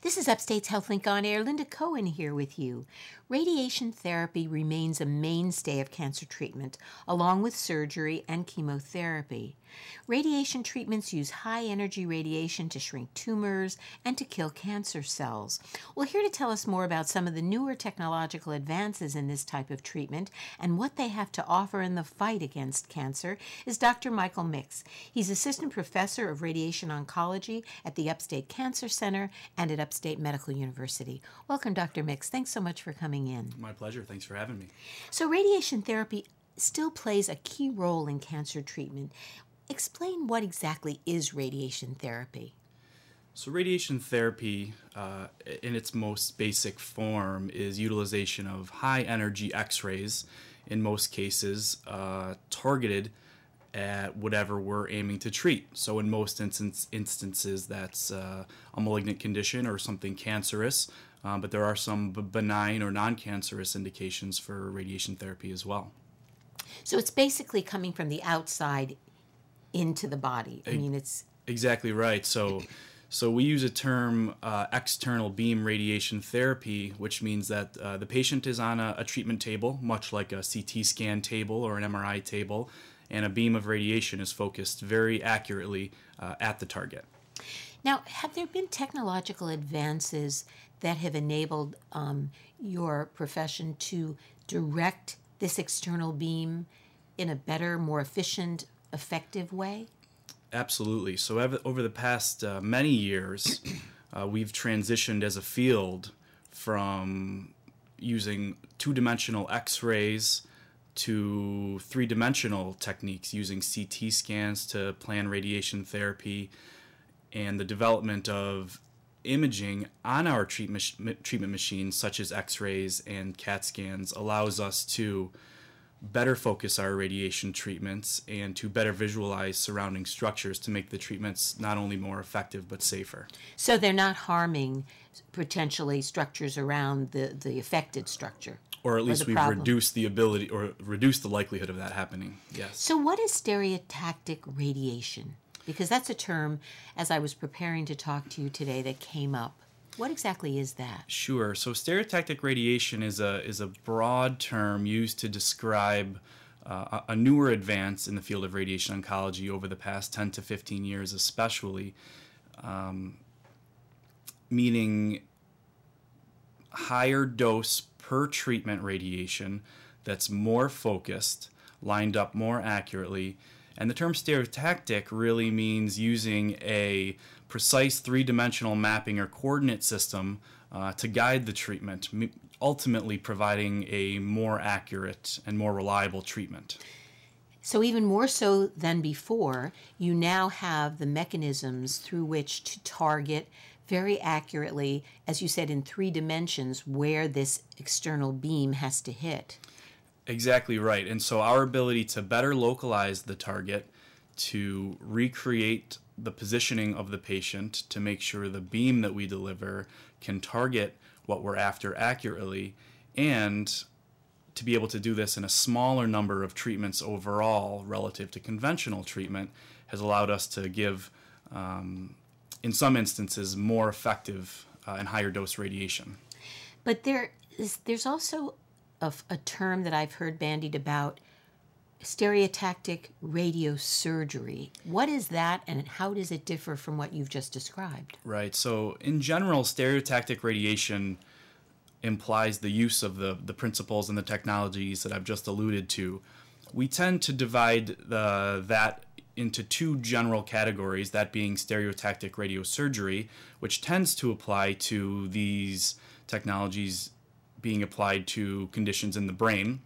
This is Upstate's HealthLink on Air. Linda Cohen here with you. Radiation therapy remains a mainstay of cancer treatment, along with surgery and chemotherapy. Radiation treatments use high energy radiation to shrink tumors and to kill cancer cells. Well, here to tell us more about some of the newer technological advances in this type of treatment and what they have to offer in the fight against cancer is Dr. Michael Mix. He's assistant professor of radiation oncology at the Upstate Cancer Center and at Upstate Medical University. Welcome, Dr. Mix. Thanks so much for coming in. My pleasure. Thanks for having me. So, radiation therapy still plays a key role in cancer treatment. Explain what exactly is radiation therapy. So, radiation therapy, uh, in its most basic form, is utilization of high energy X rays, in most cases, uh, targeted at whatever we're aiming to treat. So, in most instance, instances, that's uh, a malignant condition or something cancerous, um, but there are some benign or non cancerous indications for radiation therapy as well. So, it's basically coming from the outside into the body. I mean, it's exactly right. So, so we use a term uh, external beam radiation therapy, which means that uh, the patient is on a, a, treatment table, much like a CT scan table or an MRI table, and a beam of radiation is focused very accurately uh, at the target. Now, have there been technological advances that have enabled um, your profession to direct this external beam in a better, more efficient, effective way? Absolutely. So, over the past uh, many years, uh, we've transitioned as a field from using two dimensional x rays to three dimensional techniques using CT scans to plan radiation therapy and the development of imaging on our treatment, treatment machines, such as x rays and CAT scans, allows us to better focus our radiation treatments and to better visualize surrounding structures to make the treatments not only more effective but safer. So they're not harming potentially structures around the, the affected structure. Or at least we've problem. reduced the ability or reduced the likelihood of that happening. Yes. So what is stereotactic radiation? Because that's a term as I was preparing to talk to you today that came up. What exactly is that? Sure. So stereotactic radiation is a is a broad term used to describe uh, a newer advance in the field of radiation oncology over the past 10 to 15 years, especially, um, meaning higher dose per treatment radiation that's more focused, lined up more accurately. And the term stereotactic really means using a precise three dimensional mapping or coordinate system uh, to guide the treatment, ultimately providing a more accurate and more reliable treatment. So, even more so than before, you now have the mechanisms through which to target very accurately, as you said, in three dimensions, where this external beam has to hit. Exactly right. And so, our ability to better localize the target, to recreate the positioning of the patient to make sure the beam that we deliver can target what we're after accurately and to be able to do this in a smaller number of treatments overall relative to conventional treatment has allowed us to give um, in some instances more effective uh, and higher dose radiation but there is there's also a, a term that i've heard bandied about stereotactic radiosurgery. What is that and how does it differ from what you've just described? Right. So, in general, stereotactic radiation implies the use of the, the principles and the technologies that I've just alluded to. We tend to divide the, that into two general categories, that being stereotactic radiosurgery, which tends to apply to these technologies being applied to conditions in the brain,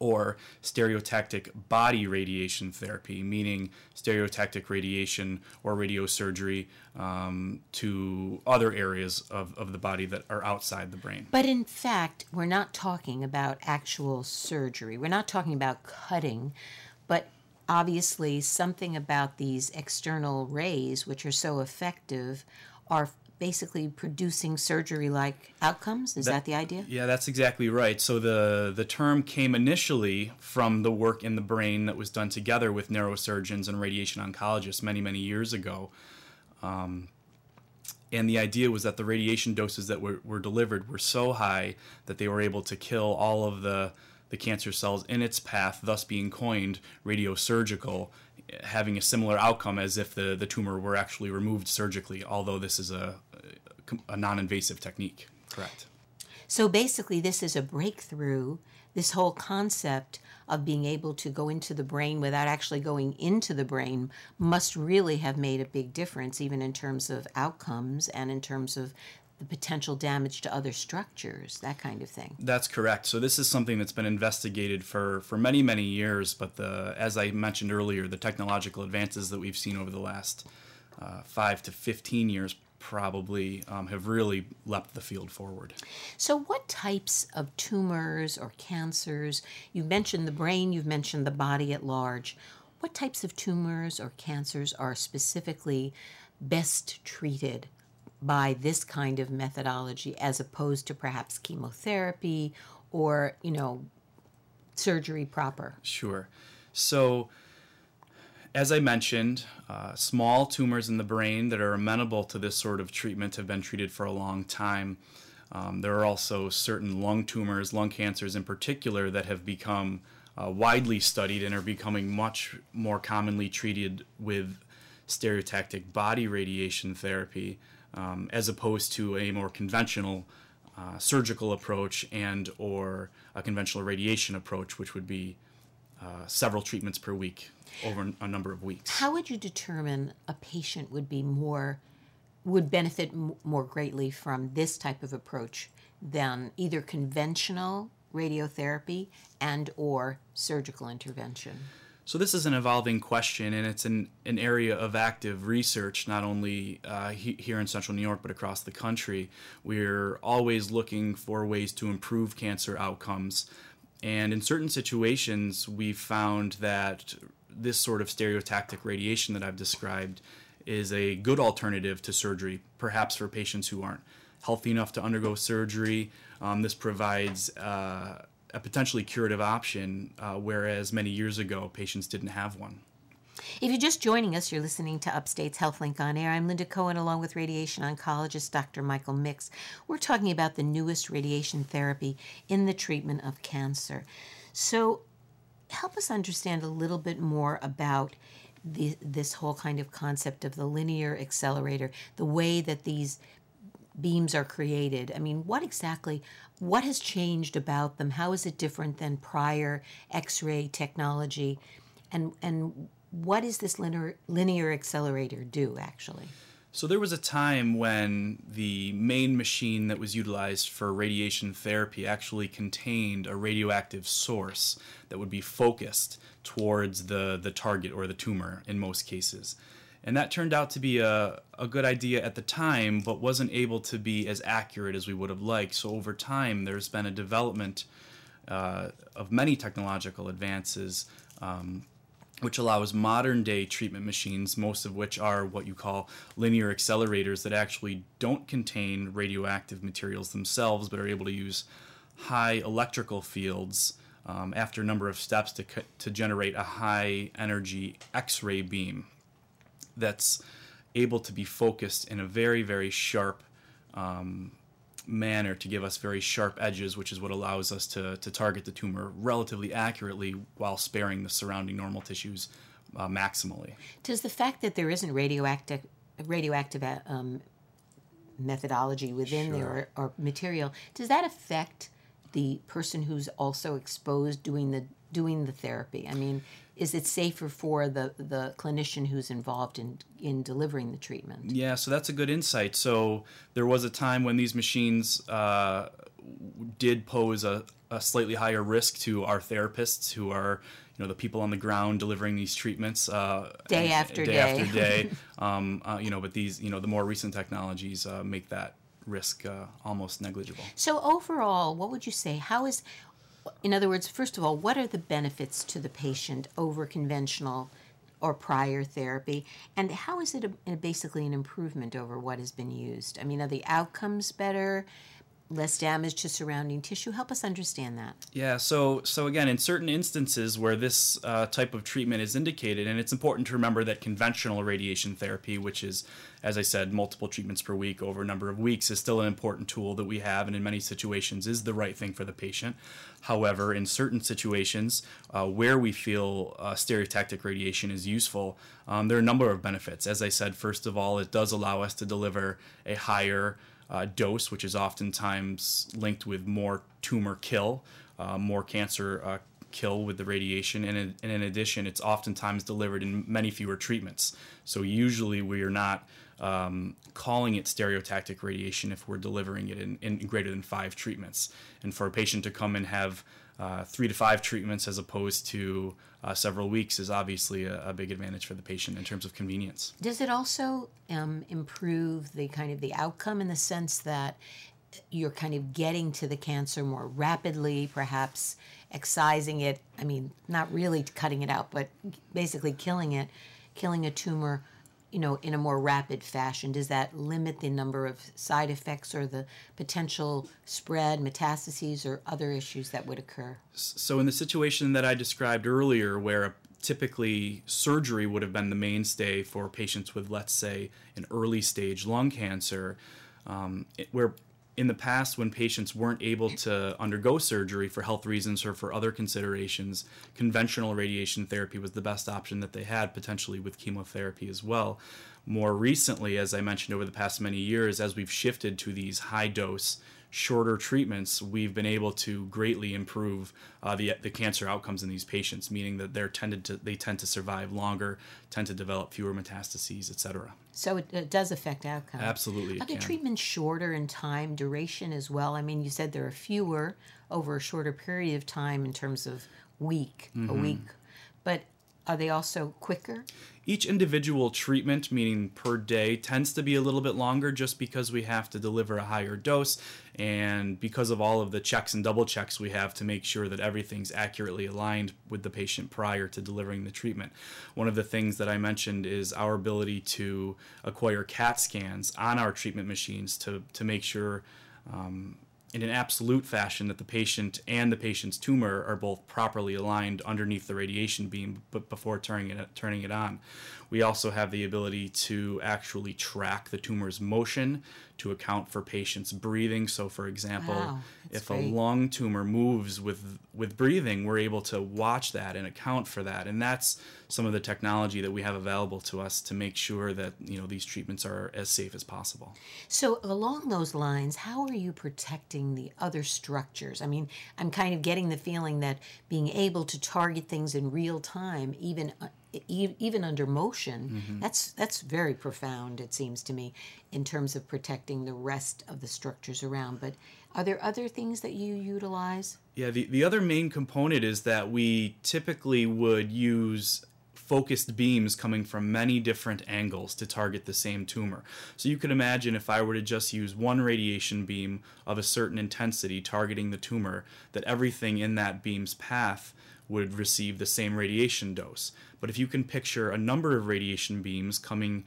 or stereotactic body radiation therapy, meaning stereotactic radiation or radiosurgery um, to other areas of, of the body that are outside the brain. But in fact, we're not talking about actual surgery. We're not talking about cutting, but obviously, something about these external rays, which are so effective, are basically producing surgery like outcomes. Is that, that, the idea? Yeah that's exactly right. So the the term came initially from the work in the brain that was done together with neurosurgeons and radiation oncologists many many years ago. Um, And the idea was that the radiation doses that were, were delivered were so high that they were able to kill all of the, the cancer cells in its path, thus being coined radiosurgical, having a similar outcome as if the, the tumor were actually removed surgically, although this is a, a non invasive technique. Correct. So basically, this is a breakthrough. This whole concept of being able to go into the brain without actually going into the brain must really have made a big difference, even in terms of outcomes and in terms of the potential damage to other structures, that kind of thing. That's correct. So this is something that's been investigated for, for many, many years, but the as I mentioned earlier, the technological advances that we've seen over the last uh, five to 15 years probably um, have really leapt the field forward. So, what types of tumors or cancers? You mentioned the brain, you've mentioned the body at large. What types of tumors or cancers are specifically best treated by this kind of methodology as opposed to perhaps chemotherapy or, you know, surgery proper? Sure. So, as I mentioned, uh, small tumors in the brain that are amenable to this sort of treatment have been treated for a long time. Um, there are also certain lung tumors, lung cancers in particular, that have become uh, widely studied and are becoming much more commonly treated with stereotactic body radiation therapy um, as opposed to a more conventional uh, surgical approach and or a conventional radiation approach, which would be uh, several treatments per week over a number of weeks. How would you determine a patient would be more would benefit m- more greatly from this type of approach than either conventional radiotherapy and or surgical intervention? So this is an evolving question, and it's an, an area of active research, not only uh, he, here in central New York, but across the country. We're always looking for ways to improve cancer outcomes. And in certain situations, we've found that this sort of stereotactic radiation that I've described is a good alternative to surgery, perhaps for patients who aren't healthy enough to undergo surgery. Um, this provides uh, a potentially curative option, uh, whereas many years ago patients didn't have one. If you're just joining us, you're listening to Upstate's HealthLink on Air. I'm Linda Cohen, along with radiation oncologist Dr. Michael Mix. We're talking about the newest radiation therapy in the treatment of cancer. So, help us understand a little bit more about the, this whole kind of concept of the linear accelerator, the way that these beams are created. I mean, what exactly, what has changed about them? How is it different than prior X-ray technology? And, and what does this linear, linear accelerator do, actually? So there was a time when the main machine that was utilized for radiation therapy actually contained a radioactive source that would be focused towards the, the target or the tumor in most cases. And that turned out to be a, a good idea at the time, but wasn't able to be as accurate as we would have liked. So over time, there's been a development uh, of many technological advances um, which allows modern day treatment machines, most of which are what you call linear accelerators that actually don't contain radioactive materials themselves, but are able to use high electrical fields um, after a number of steps to, to generate a high energy X ray beam that's able to be focused in a very, very sharp um, manner to give us very sharp edges, which is what allows us to, to target the tumor relatively accurately while sparing the surrounding normal tissues uh, maximally. Does the fact that there isn't radioactive radioactive uh, um, methodology within sure. there or, or material, does that affect the person who's also exposed doing the doing the therapy? I mean, is it safer for the, the clinician who's involved in, in delivering the treatment? Yeah, so that's a good insight. So there was a time when these machines uh, did pose a, a slightly higher risk to our therapists who are you know the people on the ground delivering these treatments uh, day after day, day, after day. um, uh, you know, but these you know the more recent technologies uh, make that risk uh, almost negligible. So overall, what would you say? How is in other words, first of all, what are the benefits to the patient over conventional or prior therapy? And how is it a, basically an improvement over what has been used? I mean, are the outcomes better? Less damage to surrounding tissue. Help us understand that. Yeah, so so again, in certain instances where this uh, type of treatment is indicated, and it's important to remember that conventional radiation therapy, which is, as I said, multiple treatments per week over a number of weeks, is still an important tool that we have, and in many situations is the right thing for the patient. However, in certain situations uh, where we feel uh, stereotactic radiation is useful, um, there are a number of benefits. As I said, first of all, it does allow us to deliver a higher uh, dose, which is oftentimes linked with more tumor kill, uh, more cancer uh, kill with the radiation. And in, and in, addition, it's oftentimes delivered in many fewer treatments. So usually we are not um, calling it stereotactic radiation if we're delivering it in, in, greater than five treatments. And for a patient to come and have uh, three to five treatments as opposed to uh, several weeks is obviously a, a, big advantage for the patient in terms of convenience. Does it also um, improve the kind of the outcome in the sense that you're kind of getting to the cancer more rapidly, perhaps excising it? I mean, not really cutting it out, but basically killing it, killing a tumor you know, in a more rapid fashion? Does that limit the number of side effects or the potential spread, metastases, or other issues that would occur? So, in the situation that I described earlier, where typically surgery would have been the mainstay for patients with, let's say, an early stage lung cancer, um, it, where in the past, when patients weren't able to undergo surgery for health reasons or for other considerations, conventional radiation therapy was the best option that they had, potentially with chemotherapy as well. More recently, as I mentioned over the past many years, as we've shifted to these high dose shorter treatments, we've been able to greatly improve uh, the the cancer outcomes in these patients, meaning that they're tended to they tend to survive longer, tend to develop fewer metastases, etc. So it, it, does affect outcomes. Absolutely, are the treatments shorter in time duration as well? I mean, you said there are fewer over a shorter period of time in terms of week mm-hmm. a week, but are they also quicker? Each individual treatment, meaning per day, tends to be a little bit longer just because we have to deliver a higher dose and because of all of the checks and double checks we have to make sure that everything's accurately aligned with the patient prior to delivering the treatment. One of the things that I mentioned is our ability to acquire CAT scans on our treatment machines to, to make sure. Um, in an absolute fashion that the patient and the patient's tumor are both properly aligned underneath the radiation beam but before turning it turning it on. We also have the ability to actually track the tumor's motion to account for patients' breathing. So, for example, wow, if great. a lung tumor moves with with breathing, we're able to watch that and account for that. And that's some of the technology that we have available to us to make sure that you know these treatments are as safe as possible. So, along those lines, how are you protecting the other structures? I mean, I'm kind of getting the feeling that being able to target things in real time, even uh, even under motion, mm-hmm. that's that's very profound. It seems to me, in terms of protecting the rest of the structures around. But are there other things that you utilize? Yeah, the the other main component is that we typically would use focused beams coming from many different angles to target the same tumor. So you could imagine if I were to just use one radiation beam of a certain intensity targeting the tumor, that everything in that beam's path would receive the same radiation dose. But if you can picture a number of radiation beams coming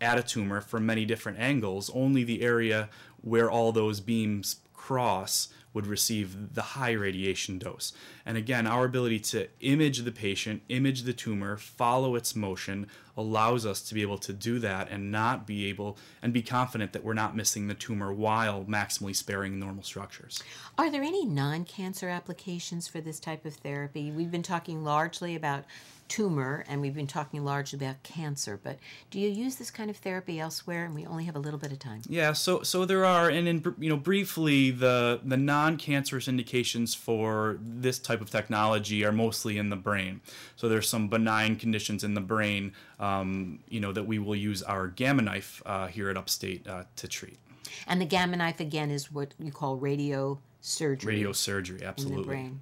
at a tumor from many different angles, only the area where all those beams cross would receive the high radiation dose. And again, our ability to image the patient, image the tumor, follow its motion allows us to be able to do that and not be able and be confident that we're not missing the tumor while maximally sparing normal structures. Are there any non cancer applications for this type of therapy? We've been talking largely about tumor, and we've been talking largely about cancer. But do you use this kind of therapy elsewhere? And we only have a little bit of time. Yeah, so so there are, and in you know briefly, the the non-cancerous indications for this type of technology are mostly in the brain. So there's some benign conditions in the brain, um, you know, that we will use our gamma knife uh, here at Upstate uh, to treat. And the gamma knife again is what you call radio surgery. Radio surgery, absolutely.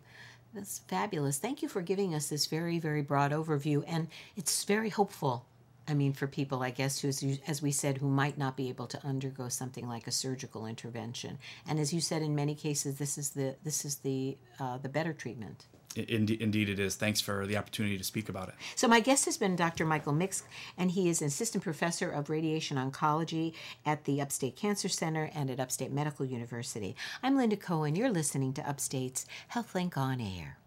That's fabulous. Thank you for giving us this very, very broad overview. And it's very hopeful. I mean, for people, I guess, who, as we said, who might not be able to undergo something like a surgical intervention. And as you said, in many cases, this is the this is the uh, the better treatment. Indeed, indeed, it is. Thanks for the opportunity to speak about it. So, my guest has been Dr. Michael Mix, and he is assistant professor of radiation oncology at the Upstate Cancer Center and at Upstate Medical University. I'm Linda Cohen. You're listening to Upstate's HealthLink on Air.